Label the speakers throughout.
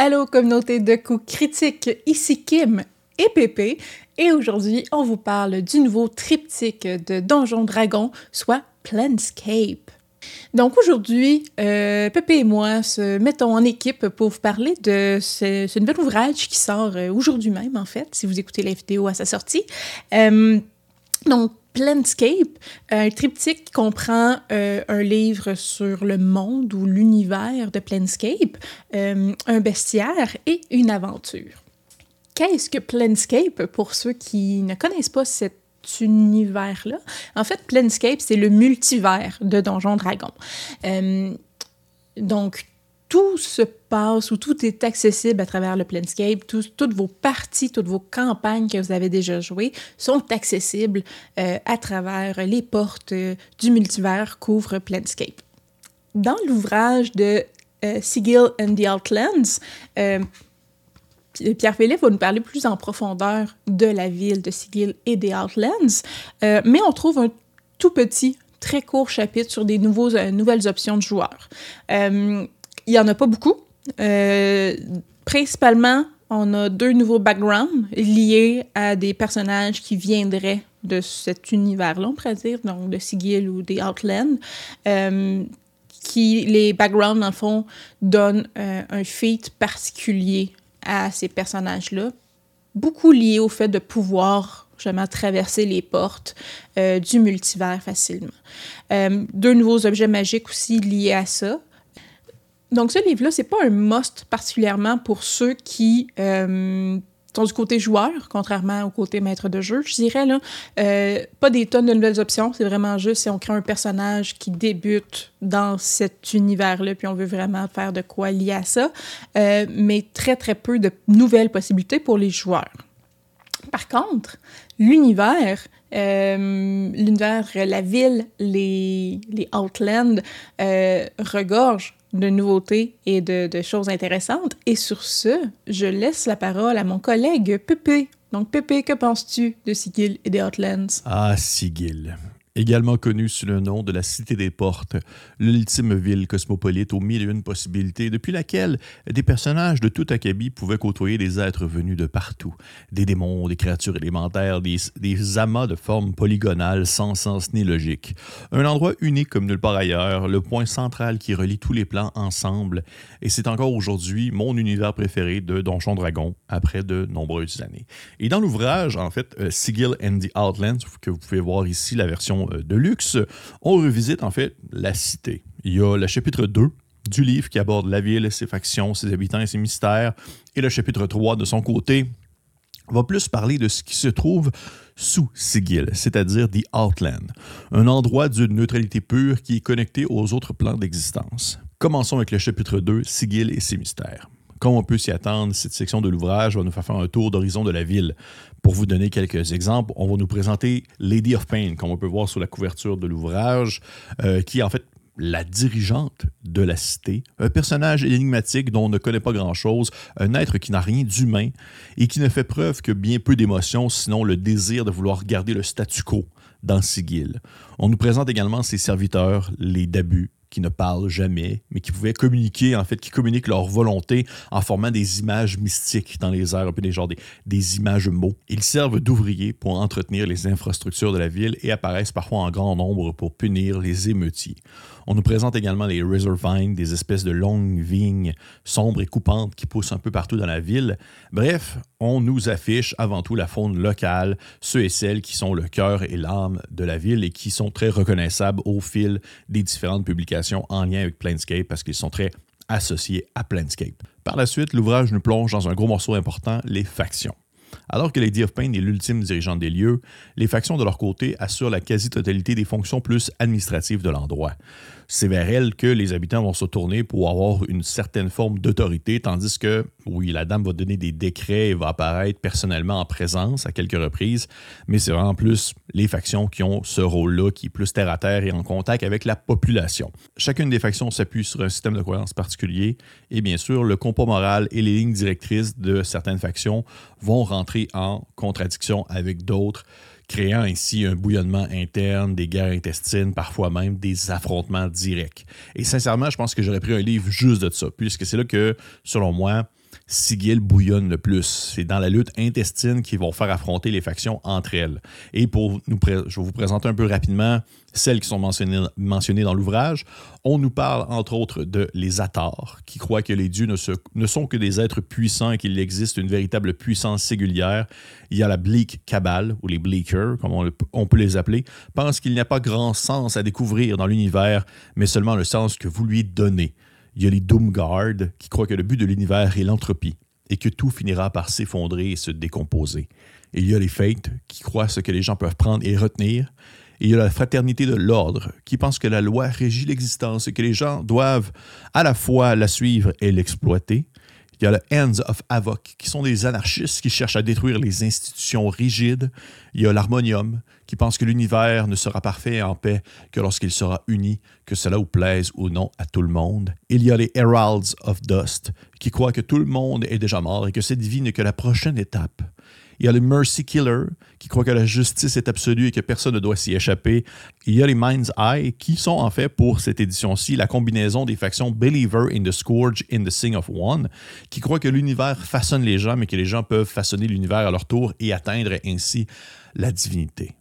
Speaker 1: Allô communauté de coups critiques, ici Kim et Pépé, et aujourd'hui on vous parle du nouveau triptyque de Donjon Dragon, soit Planscape. Donc aujourd'hui, euh, Pépé et moi se mettons en équipe pour vous parler de ce, nouvel ouvrage qui sort euh, aujourd'hui même en fait, si vous écoutez la vidéo à sa sortie. Euh, donc Planscape, un triptyque qui comprend euh, un livre sur le monde ou l'univers de Planscape, euh, un bestiaire et une aventure. Qu'est-ce que Planscape pour ceux qui ne connaissent pas cet univers-là? En fait, Planscape, c'est le multivers de Donjon Dragon. Euh, donc, tout se passe ou tout est accessible à travers le Planescape. toutes vos parties, toutes vos campagnes que vous avez déjà jouées sont accessibles euh, à travers les portes euh, du multivers qu'ouvre Planescape. Dans l'ouvrage de euh, Sigil and the Outlands, Pierre Philippe va nous parler plus en profondeur de la ville de Sigil et des Outlands, mais on trouve un tout petit très court chapitre sur des nouvelles options de joueurs. Il n'y en a pas beaucoup. Euh, principalement, on a deux nouveaux backgrounds liés à des personnages qui viendraient de cet univers-là, on pourrait dire, donc de Sigil ou des Outlands. Euh, qui, les backgrounds, dans le fond, donnent euh, un feat particulier à ces personnages-là, beaucoup lié au fait de pouvoir justement traverser les portes du multivers facilement. deux nouveaux objets magiques aussi liés à ça. Donc, ce livre-là, c'est pas un must particulièrement pour ceux qui euh, sont du côté joueur, contrairement au côté maître de jeu, je dirais. Là, euh, pas des tonnes de nouvelles options, c'est vraiment juste si on crée un personnage qui débute dans cet univers-là, puis on veut vraiment faire de quoi lier à ça, euh, mais très, très peu de nouvelles possibilités pour les joueurs. Par contre, l'univers, l'univers, la ville, les, les Outlands regorgent de nouveautés et de, choses intéressantes. Et sur ce, je laisse la parole à mon collègue Pépé. Donc, Pépé, que penses-tu de Sigil et des Outlands?
Speaker 2: Ah, Sigil également connue sous le nom de la Cité des Portes, l'ultime ville cosmopolite aux mille et une possibilités, depuis laquelle des personnages de tout acabit pouvaient côtoyer des êtres venus de partout, des démons, des créatures élémentaires, des, des amas de formes polygonales sans sens ni logique. Un endroit unique comme nulle part ailleurs, le point central qui relie tous les plans ensemble, et c'est encore aujourd'hui mon univers préféré de Donjon Dragon, après de nombreuses années. Et dans l'ouvrage, en fait, euh, Sigil and the Outlands, que vous pouvez voir ici, la version euh, de luxe, on revisite en fait la cité. Il y a le chapitre 2 du livre qui aborde la ville, ses factions, ses habitants et ses mystères, et le chapitre 3 de son côté va plus parler de ce qui se trouve sous Sigil, c'est-à-dire The Outland, un endroit d'une neutralité pure qui est connecté aux autres plans d'existence. Commençons avec le chapitre 2, Sigil et ses mystères. Comme on peut s'y attendre, cette section de l'ouvrage va nous faire faire un tour d'horizon de la ville. Pour vous donner quelques exemples, on va nous présenter Lady of Pain, comme on peut voir sur la couverture de l'ouvrage, euh, qui est en fait la dirigeante de la cité, un personnage énigmatique dont on ne connaît pas grand-chose, un être qui n'a rien d'humain et qui ne fait preuve que bien peu d'émotions, sinon le désir de vouloir garder le statu quo dans Sigil. On nous présente également ses serviteurs, les Dabus, qui ne parlent jamais, mais qui pouvaient communiquer, en fait, qui communiquent leur volonté en formant des images mystiques dans les airs, un peu des genres des, des images mots. Ils servent d'ouvriers pour entretenir les infrastructures de la ville et apparaissent parfois en grand nombre pour punir les émeutiers. On nous présente également les Vines, des espèces de longues vignes sombres et coupantes qui poussent un peu partout dans la ville. Bref, on nous affiche avant tout la faune locale, ceux et celles qui sont le cœur et l'âme de la ville et qui sont très reconnaissables au fil des différentes publications en lien avec Planescape parce qu'ils sont très associés à Planescape. Par la suite, l'ouvrage nous plonge dans un gros morceau important, les factions. Alors que Lady of Pain est l'ultime dirigeante des lieux, les factions de leur côté assurent la quasi-totalité des fonctions plus administratives de l'endroit c'est vers elle que les habitants vont se tourner pour avoir une certaine forme d'autorité, tandis que, oui, la dame va donner des décrets et va apparaître personnellement en présence à quelques reprises, mais c'est vraiment plus les factions qui ont ce rôle-là, qui est plus terre à terre et en contact avec la population. Chacune des factions s'appuie sur un système de croyance particulier, et bien sûr, le compas moral et les lignes directrices de certaines factions vont rentrer en contradiction avec d'autres créant ainsi un bouillonnement interne, des guerres intestines, parfois même des affrontements directs. Et sincèrement, je pense que j'aurais pris un livre juste de ça, puisque c'est là que, selon moi, Sigil bouillonne le plus. C'est dans la lutte intestine qu'ils vont faire affronter les factions entre elles. Et pour nous, je vais vous présenter un peu rapidement celles qui sont mentionnées, dans l'ouvrage. On nous parle entre autres de les Atars, qui croient que les dieux ne, ne sont que des êtres puissants et qu'il existe une véritable puissance singulière. Il y a la Bleak Cabal, ou les Bleakers, comme on, on peut les appeler, pense qu'il n'y a pas grand sens à découvrir dans l'univers, mais seulement le sens que vous lui donnez. Il y a les Doomguard qui croient que le but de l'univers est l'entropie et que tout finira par s'effondrer et se décomposer. Il y a les Fates qui croient ce que les gens peuvent prendre et retenir. Et il y a la fraternité de l'ordre qui pense que la loi régit l'existence et que les gens doivent à la fois la suivre et l'exploiter. Il y a le Hands of Havoc, qui sont des anarchistes qui cherchent à détruire les institutions rigides. Il y a l'Harmonium, qui pense que l'univers ne sera parfait et en paix que lorsqu'il sera uni, que cela vous plaise ou non à tout le monde. Il y a les Heralds of Dust, qui croient que tout le monde est déjà mort et que cette vie n'est que la prochaine étape. Il y a les Mercy Killer, qui croient que la justice est absolue et que personne ne doit s'y échapper. Il y a les Mind's Eye, qui sont en fait pour cette édition-ci la combinaison des factions Believer in the Scourge in the Sing of One, qui croient que l'univers façonne les gens, mais que les gens peuvent façonner l'univers à leur tour et atteindre ainsi la divinité.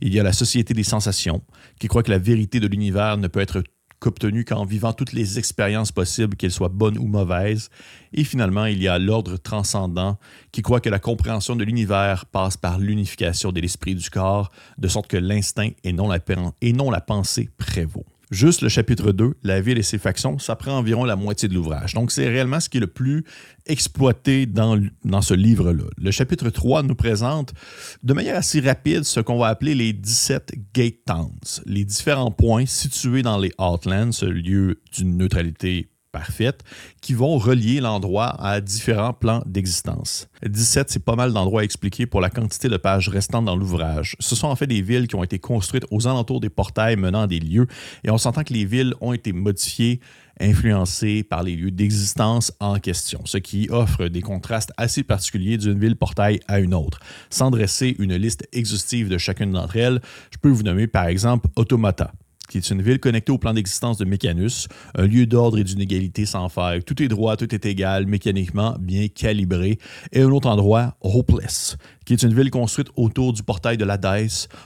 Speaker 2: Il y a la Société des sensations, qui croit que la vérité de l'univers ne peut être qu'obtenu qu'en vivant toutes les expériences possibles, qu'elles soient bonnes ou mauvaises. Et finalement, il y a l'ordre transcendant qui croit que la compréhension de l'univers passe par l'unification de l'esprit du corps, de sorte que l'instinct et non la pensée prévaut. Juste le chapitre 2, La ville et ses factions, ça prend environ la moitié de l'ouvrage. Donc, c'est réellement ce qui est le plus exploité dans, ce livre-là. Le chapitre 3 nous présente de manière assez rapide ce qu'on va appeler les 17 Gate Towns, les différents points situés dans les Outlands, ce lieu d'une neutralité parfaite qui vont relier l'endroit à différents plans d'existence. 17, c'est pas mal d'endroits à expliquer pour la quantité de pages restantes dans l'ouvrage. Ce sont en fait des villes qui ont été construites aux alentours des portails menant à des lieux et on s'entend que les villes ont été modifiées influencées par les lieux d'existence en question, ce qui offre des contrastes assez particuliers d'une ville portail à une autre. Sans dresser une liste exhaustive de chacune d'entre elles, je peux vous nommer par exemple Automata, qui est une ville connectée au plan d'existence de Mécanus, un lieu d'ordre et d'une égalité sans faille. Tout est droit, tout est égal, mécaniquement bien calibré. Et un autre endroit, Hopeless, qui est une ville construite autour du portail de la.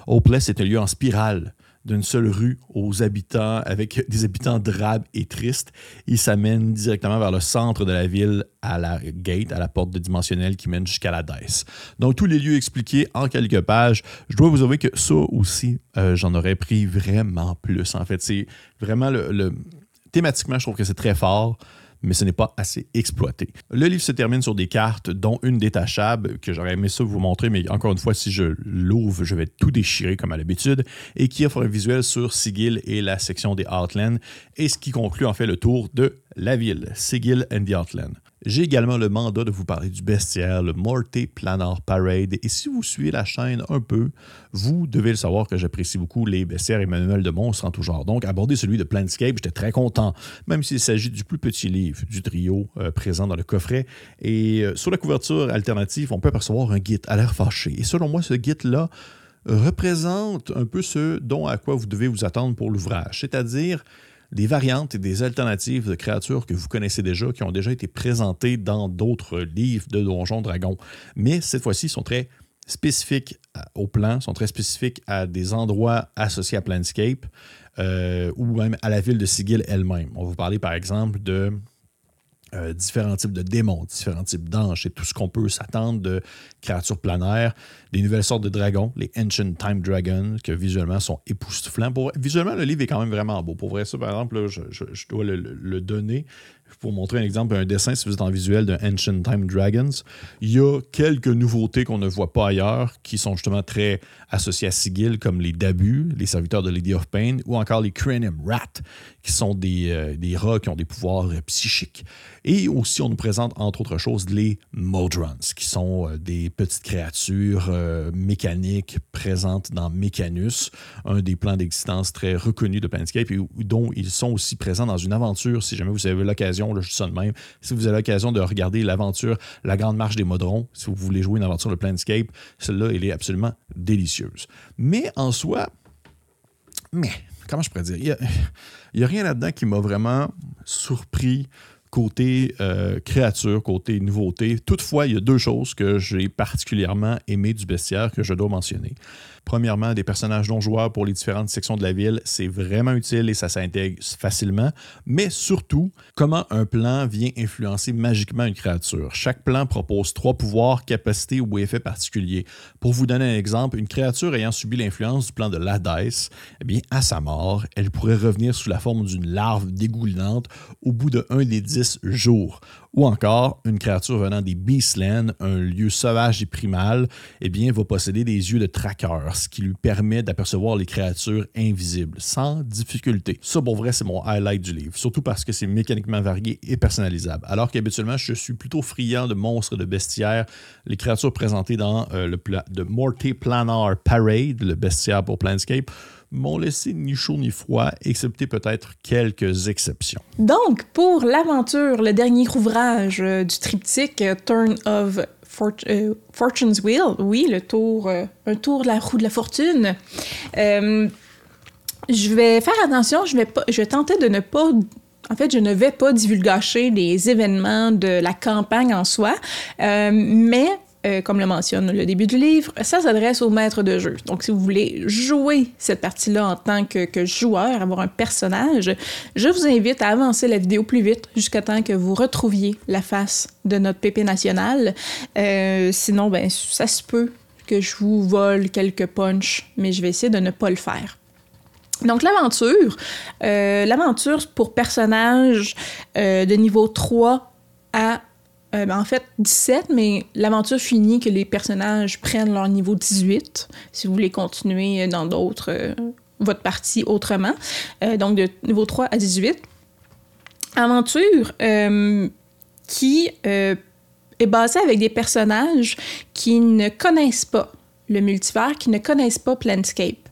Speaker 2: Hopeless est un lieu en spirale d'une seule rue aux habitants, avec des habitants drabes et tristes. Il s'amène directement vers le centre de la ville, à la gate, à la porte de dimensionnelle qui mène jusqu'à la DICE. Donc, tous les lieux expliqués en quelques pages. Je dois vous avouer que ça aussi, euh, j'en aurais pris vraiment plus. En fait, c'est vraiment le... Thématiquement, je trouve que c'est très fort mais ce n'est pas assez exploité. Le livre se termine sur des cartes, dont une détachable, que j'aurais aimé ça vous montrer, mais encore une fois, si je l'ouvre, je vais tout déchirer comme à l'habitude, et qui offre un visuel sur Sigil et la section des Outlands, et ce qui conclut en fait le tour de la ville, Sigil and the Outland. J'ai également le mandat de vous parler du bestiaire, le Morte Planar Parade. Et si vous suivez la chaîne un peu, vous devez le savoir que j'apprécie beaucoup les bestiaires et manuels de monstres en tout genre. Donc, aborder celui de Planscape, j'étais très content, même s'il s'agit du plus petit livre du trio euh, présent dans le coffret. Et euh, sur la couverture alternative, on peut apercevoir un git à l'air fâché. Et selon moi, ce git-là représente un peu ce dont à quoi vous devez vous attendre pour l'ouvrage, c'est-à-dire des variantes et des alternatives de créatures que vous connaissez déjà, qui ont déjà été présentées dans d'autres livres de Donjons Dragons. Mais cette fois-ci, sont très spécifiques au plan, sont très spécifiques à des endroits associés à Planscape euh, ou même à la ville de Sigil elle-même. On va vous parler par exemple de euh, différents types de démons, différents types d'anges et tout ce qu'on peut s'attendre de créatures planaires, des nouvelles sortes de dragons, les Ancient Time Dragons, qui visuellement sont époustouflants. Visuellement, le livre est quand même vraiment beau. Pour vrai, ça, par exemple, je, dois le, donner pour montrer un exemple, un dessin, si vous êtes en visuel d'un Ancient Time Dragons, il y a quelques nouveautés qu'on ne voit pas ailleurs qui sont justement très associées à Sigil, comme les Dabu, les serviteurs de Lady of Pain, ou encore les Cranium Rat, qui sont des, euh, des rats qui ont des pouvoirs euh, psychiques. Et aussi, on nous présente, entre autres choses, les Modrons, qui sont euh, des petites créatures mécaniques présentes dans Mechanus, un des plans d'existence très reconnus de Planescape, et dont ils sont aussi présents dans une aventure, si jamais vous avez l'occasion je dis ça de même. Si vous avez l'occasion de regarder l'aventure La Grande Marche des Modrons, si vous voulez jouer une aventure de Planescape, celle-là, elle est absolument délicieuse. Mais en soi, mais, comment je pourrais dire, il n'y a, rien là-dedans qui m'a vraiment surpris côté euh, créature, côté nouveauté. Toutefois, il y a deux choses que j'ai particulièrement aimées du bestiaire que je dois mentionner. Premièrement, des personnages non joueurs pour les différentes sections de la ville, c'est vraiment utile et ça s'intègre facilement. Mais surtout, comment un plan vient influencer magiquement une créature. Chaque plan propose trois pouvoirs, capacités ou effets particuliers. Pour vous donner un exemple, une créature ayant subi l'influence du plan de l'Hadès, eh bien, à sa mort, elle pourrait revenir sous la forme d'une larve dégoulinante au bout de un des dix jours. Ou encore, une créature venant des Beastlands, un lieu sauvage et primal, eh bien, va posséder des yeux de tracker, ce qui lui permet d'apercevoir les créatures invisibles sans difficulté. Ça, pour vrai, c'est mon highlight du livre, surtout parce que c'est mécaniquement varié et personnalisable. Alors qu'habituellement, je suis plutôt friand de monstres de bestiaires. Les créatures présentées dans euh, le de Morty Planar Parade, le bestiaire pour Planscape, m'ont laissé ni chaud ni froid, excepté peut-être quelques exceptions.
Speaker 1: Donc, pour l'aventure, le dernier ouvrage euh, du triptyque euh, Turn of euh, Fortune's Wheel, oui, le tour, un tour de la roue de la fortune. je vais faire attention, je vais, pas, je tenter de ne pas en fait, je ne vais pas divulgacher les événements de la campagne en soi, mais euh, comme le mentionne le début du livre, ça s'adresse au maître de jeu. Donc, si vous voulez jouer cette partie-là en tant que, joueur, avoir un personnage, je vous invite à avancer la vidéo plus vite jusqu'à temps que vous retrouviez la face de notre pépé national. Euh, sinon, ben, ça se peut que je vous vole quelques punches, mais je vais essayer de ne pas le faire. Donc l'aventure, euh, l'aventure pour personnage de niveau 3 à euh, ben, en fait, 17, mais l'aventure finit que les personnages prennent leur niveau 18, si vous voulez continuer dans d'autres, euh, votre partie autrement. Euh, donc, de niveau 3 à 18. Aventure qui est basée avec des personnages qui ne connaissent pas le multivers, qui ne connaissent pas Planscape.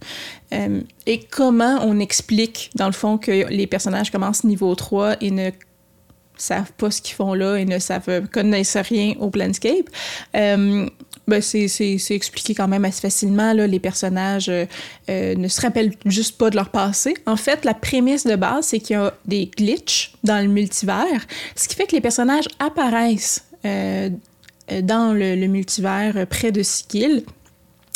Speaker 1: et comment on explique, dans le fond, que les personnages commencent niveau 3 et ne savent pas ce qu'ils font là et ne savent, connaissent rien au Planscape. Euh, ben c'est, expliqué quand même assez facilement. Là, les personnages euh, euh, ne se rappellent juste pas de leur passé. En fait, la prémisse de base, c'est qu'il y a des glitches dans le multivers, ce qui fait que les personnages apparaissent dans le, multivers près de Sigil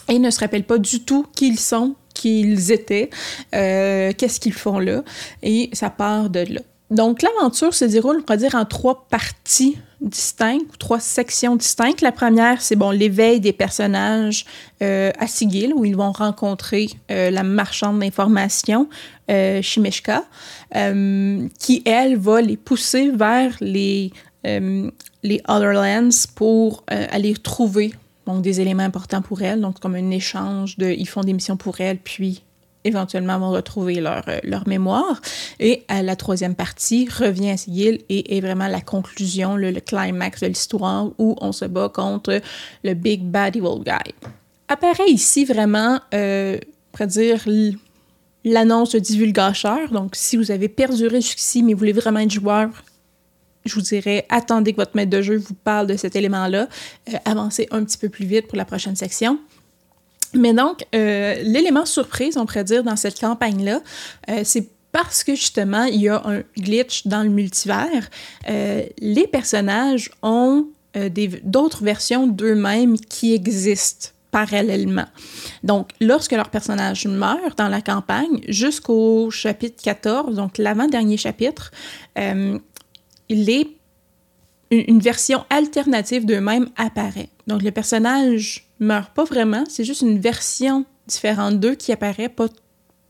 Speaker 1: et ne se rappellent pas du tout qui ils sont, qui ils étaient, qu'est-ce qu'ils font là, et ça part de là. Donc, l'aventure se déroule, on pourrait dire, en trois parties distinctes, trois sections distinctes. La première, c'est bon, l'éveil des personnages euh, à Sigil, où ils vont rencontrer euh, la marchande d'information, euh, euh, qui, elle, va les pousser vers les, les Otherlands pour aller trouver donc, des éléments importants pour elle, donc comme un échange de ils font des missions pour elle, puis éventuellement vont retrouver leur, euh, mémoire. Et la troisième partie, revient à Sigil et est vraiment la conclusion, le, climax de l'histoire où on se bat contre le Big Bad Evil Guy. Apparaît ici vraiment, euh, pour dire, l'annonce de divulgateur. Donc, si vous avez perduré jusqu'ici, mais vous voulez vraiment être joueur, je vous dirais, attendez que votre maître de jeu vous parle de cet élément-là. Euh, avancez un petit peu plus vite pour la prochaine section. Mais donc, euh, l'élément surprise, on pourrait dire, dans cette campagne-là, euh, c'est parce que justement, il y a un glitch dans le multivers. Euh, les personnages ont d'autres versions d'eux-mêmes qui existent parallèlement. Donc, lorsque leur personnage meurt dans la campagne, jusqu'au chapitre 14, donc l'avant-dernier chapitre, les une version alternative d'eux-mêmes apparaît. Donc le personnage meurt pas vraiment, c'est juste une version différente d'eux qui apparaît pas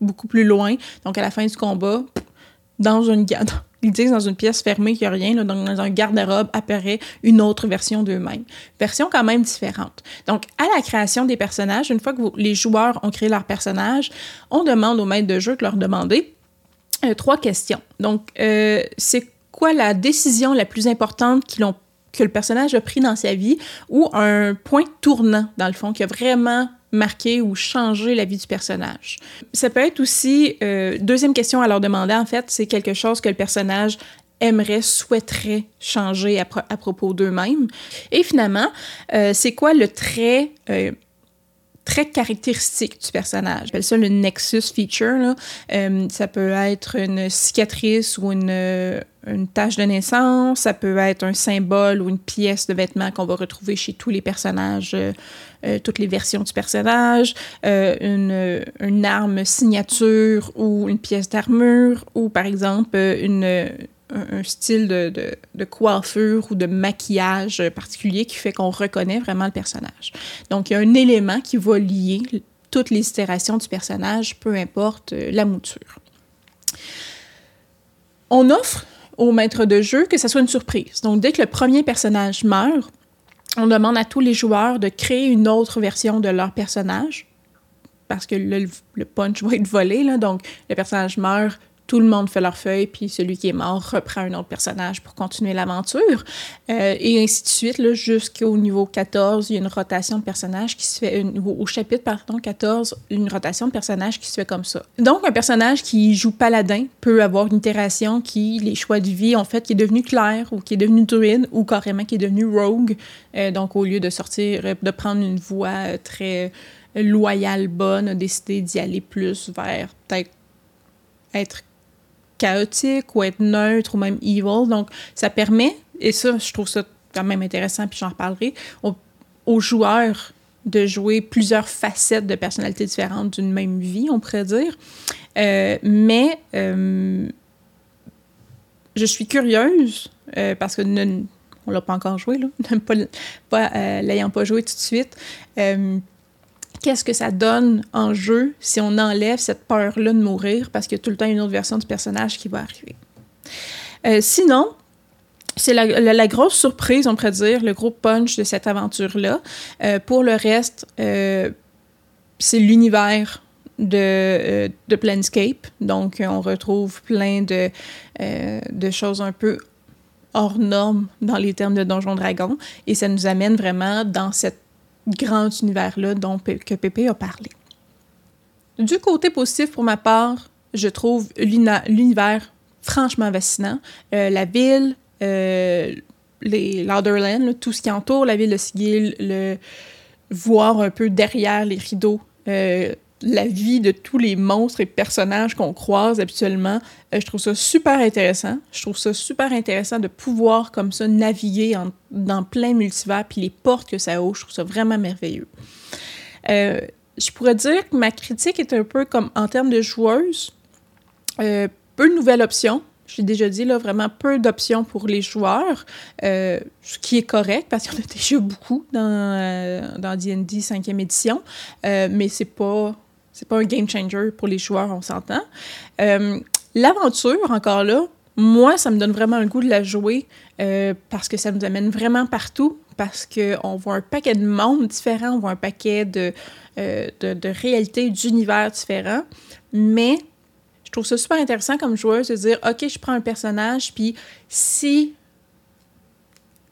Speaker 1: beaucoup plus loin. Donc à la fin du combat, dans une ils disent dans une pièce fermée qu'il n'y a rien, donc dans un garde-robe apparaît une autre version d'eux-mêmes. Version quand même différente. Donc, à la création des personnages, une fois que les joueurs ont créé leur personnage, on demande au maître de jeu de leur demander euh, trois questions. Donc, euh, c'est quoi la décision la plus importante qu'ils que le personnage a pris dans sa vie ou un point tournant, dans le fond, qui a vraiment marqué ou changé la vie du personnage? Ça peut être aussi, euh, deuxième question à leur demander, en fait, c'est quelque chose que le personnage aimerait, souhaiterait changer à, propos d'eux-mêmes. Et finalement, euh, c'est quoi le trait euh, très caractéristique du personnage. J'appelle ça le Nexus feature. Euh, ça peut être une cicatrice ou une, euh, une tache de naissance, ça peut être un symbole ou une pièce de vêtement qu'on va retrouver chez tous les personnages, euh, toutes les versions du personnage, une, arme signature ou une pièce d'armure, ou par exemple une, un, style de, coiffure ou de maquillage particulier qui fait qu'on reconnaît vraiment le personnage. Donc, il y a un élément qui va lier toutes les itérations du personnage, peu importe euh, la mouture. On offre au maître de jeu que ce soit une surprise. Donc, dès que le premier personnage meurt, on demande à tous les joueurs de créer une autre version de leur personnage parce que le, le punch va être volé. Là, donc, le personnage meurt, tout le monde fait leur feuille, puis celui qui est mort reprend un autre personnage pour continuer l'aventure. Euh, et ainsi de suite, jusqu'au niveau 14, il y a une rotation de personnages qui se fait, au chapitre, pardon, 14, une rotation de personnages qui se fait comme ça. Donc, un personnage qui joue paladin peut avoir une itération qui, les choix de vie, en fait, qui est devenu clair, ou qui est devenu druide, ou carrément qui est devenu rogue. Euh, donc, au lieu de sortir, de prendre une voie très loyale, bonne, a décidé d'y aller plus vers peut-être être chaotique ou être neutre ou même evil. Donc, ça permet, et ça, je trouve ça quand même intéressant, puis j'en reparlerai, aux, joueurs de jouer plusieurs facettes de personnalités différentes d'une même vie, on pourrait dire. Euh, mais euh, je suis curieuse euh, parce que ne, on l'a pas encore joué, là, pas, l'ayant pas joué tout de suite qu'est-ce que ça donne en jeu si on enlève cette peur-là de mourir parce qu'il y a tout le temps une autre version du personnage qui va arriver? Euh, sinon, c'est la, grosse surprise, on pourrait dire, le gros punch de cette aventure-là. Euh, pour le reste, euh, c'est l'univers de, Planescape. Donc, on retrouve plein de, de choses un peu hors normes dans les termes de Donjon Dragon. Et ça nous amène vraiment dans cette grand univers-là dont que Pépé a parlé. Du côté positif, pour ma part, je trouve l'univers franchement fascinant. Euh, la ville, euh, les tout ce qui entoure la ville de Sigil, le voir un peu derrière les rideaux euh, la vie de tous les monstres et personnages qu'on croise habituellement. Euh, je trouve ça super intéressant. Je trouve ça super intéressant de pouvoir comme ça naviguer dans plein multivers puis les portes que ça ouvre. Je trouve ça vraiment merveilleux. Euh, je pourrais dire que ma critique est un peu comme en termes de joueuse. Euh, peu de nouvelles options. J'ai déjà dit, là, vraiment peu d'options pour les joueurs, ce qui est correct parce qu'il y en a déjà beaucoup dans, dans D&D 5e édition, mais c'est pas c'est pas un game changer pour les joueurs, on s'entend. Euh, l'aventure, encore là, moi, ça me donne vraiment le goût de la jouer euh, parce que ça nous amène vraiment partout, parce qu'on voit un paquet de mondes différents, on voit un paquet de, euh, de, de réalités, d'univers différents. Mais je trouve ça super intéressant comme joueur de dire, OK, je prends un personnage, puis si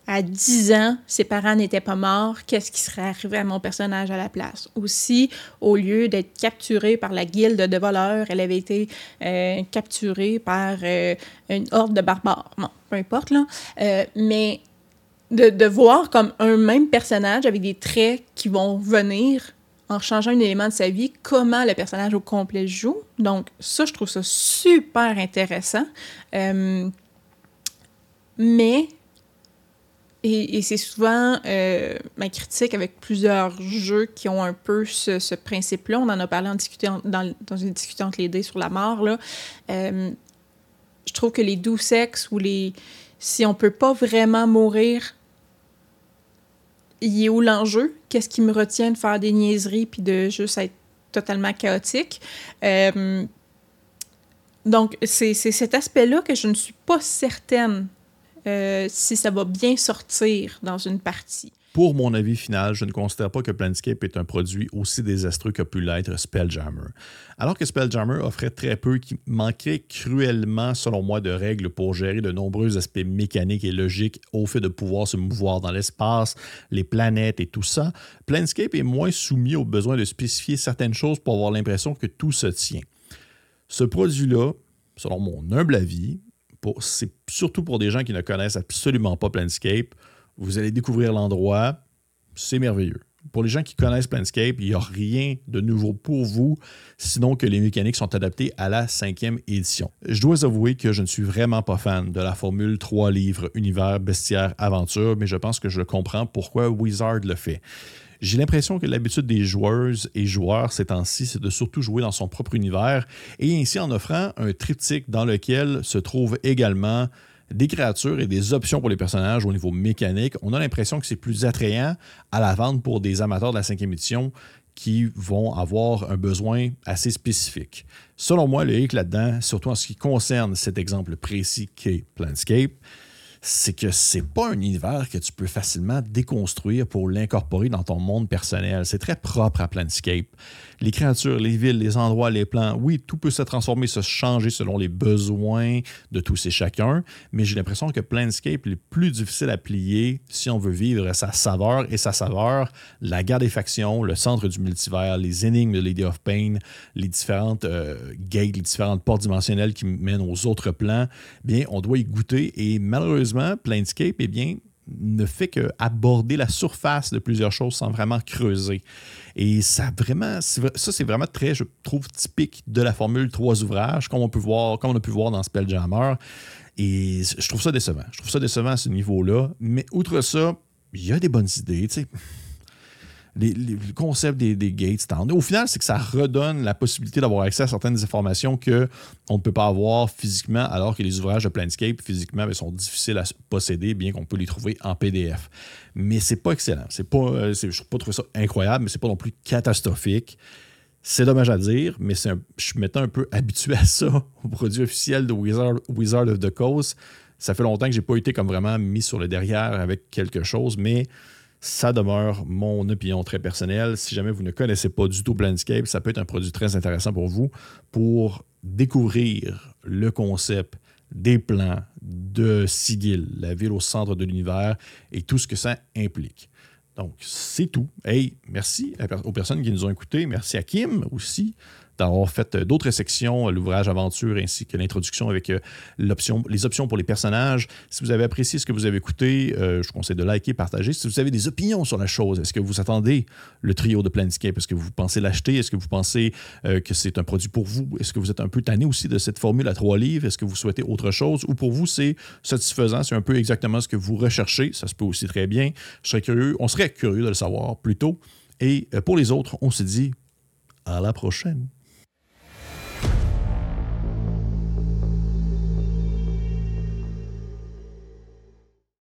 Speaker 1: à 10 ans, ses parents n'étaient pas morts, qu'est-ce qui serait arrivé à mon personnage à la place? Aussi, au lieu d'être capturée par la guilde de voleurs, elle avait été euh, capturée par euh, une horde de barbares. Bon, peu importe, là. Euh, mais de, de, voir comme un même personnage avec des traits qui vont venir en changeant un élément de sa vie, comment le personnage au complet joue. Donc, ça, je trouve ça super intéressant. mais et, c'est souvent euh, ma critique avec plusieurs jeux qui ont un peu ce, principe-là. On en a parlé en discutant, dans, une discussion entre les dés sur la mort. Là. Euh, je trouve que les doux sexes ou les. Si on peut pas vraiment mourir, il est où l'enjeu? Qu'est-ce qui me retient de faire des niaiseries puis de juste être totalement chaotique? Euh, donc, c'est cet aspect-là que je ne suis pas certaine euh, si ça va bien sortir dans une partie.
Speaker 2: Pour mon avis final, je ne considère pas que Planescape est un produit aussi désastreux que pu l'être Spelljammer. Alors que Spelljammer offrait très peu, qui manquait cruellement, selon moi, de règles pour gérer de nombreux aspects mécaniques et logiques au fait de pouvoir se mouvoir dans l'espace, les planètes et tout ça, Planescape est moins soumis au besoin de spécifier certaines choses pour avoir l'impression que tout se tient. Ce produit-là, selon mon humble avis, c'est surtout pour des gens qui ne connaissent absolument pas Planescape. Vous allez découvrir l'endroit, c'est merveilleux. pour les gens qui connaissent Planscape, il n'y a rien de nouveau pour vous, sinon que les mécaniques sont adaptées à la cinquième édition. Je dois avouer que je ne suis vraiment pas fan de la formule 3 livres univers, bestiaire, aventure, mais je pense que je comprends pourquoi Wizard le fait. J'ai l'impression que l'habitude des joueuses et joueurs ces temps-ci, c'est de surtout jouer dans son propre univers et ainsi en offrant un triptyque dans lequel se trouvent également des créatures et des options pour les personnages au niveau mécanique. On a l'impression que c'est plus attrayant à la vente pour des amateurs de la cinquième édition qui vont avoir un besoin assez spécifique. Selon moi, le hic là-dedans, surtout en ce qui concerne cet exemple précis qu'est Planscape, c'est que c'est pas un univers que tu peux facilement déconstruire pour l'incorporer dans ton monde personnel. C'est très propre à Planscape. Les créatures, les villes, les endroits, les plans, oui, tout peut se transformer, se changer selon les besoins de tous et chacun, mais j'ai l'impression que Planscape est plus difficile à plier si on veut vivre sa saveur et sa saveur, la guerre des factions, le centre du multivers, les énigmes de Lady of Pain, les différentes euh, gates, les différentes portes dimensionnelles qui mènent aux autres plans, bien, on doit y goûter et malheureusement, Planescape, eh bien, ne fait qu'aborder la surface de plusieurs choses sans vraiment creuser. Et ça vraiment, ça c'est vraiment très, je trouve, typique de la formule trois ouvrages, comme on peut voir, a pu voir dans Spelljammer. Et je trouve ça décevant. Je trouve ça décevant à ce niveau-là. Mais outre ça, il y a des bonnes idées. Le concept des, gates Au final, c'est que ça redonne la possibilité d'avoir accès à certaines informations qu'on ne peut pas avoir physiquement, alors que les ouvrages de Planescape, physiquement, ben, sont difficiles à posséder, bien qu'on peut les trouver en PDF. Mais c'est pas excellent. C'est pas, euh, je ne pas trouver ça incroyable, mais c'est pas non plus catastrophique. C'est dommage à dire, mais je suis maintenant un peu habitué à ça, au produit officiel de Wizard, Wizard of the Coast. Ça fait longtemps que j'ai pas été comme vraiment mis sur le derrière avec quelque chose, mais ça demeure mon opinion très personnelle. Si jamais vous ne connaissez pas du tout Planscape, ça peut être un produit très intéressant pour vous pour découvrir le concept des plans de Sigil, la ville au centre de l'univers et tout ce que ça implique. Donc, c'est tout. Hey, merci aux personnes qui nous ont écoutés. Merci à Kim aussi d'avoir fait euh, d'autres sections, euh, l'ouvrage aventure ainsi que l'introduction avec euh, les options pour les personnages. Si vous avez apprécié ce que vous avez écouté, je vous conseille de liker, partager. Si vous avez des opinions sur la chose, est-ce que vous attendez le trio de Planescape? Est-ce que vous pensez l'acheter? Est-ce que vous pensez que c'est un produit pour vous? Est-ce que vous êtes un peu tanné aussi de cette formule à trois livres? Est-ce que vous souhaitez autre chose? Ou pour vous, c'est satisfaisant? C'est un peu exactement ce que vous recherchez? Ça se peut aussi très bien. Je serais curieux, on serait curieux de le savoir plus tôt. Et pour les autres, on se dit à la prochaine.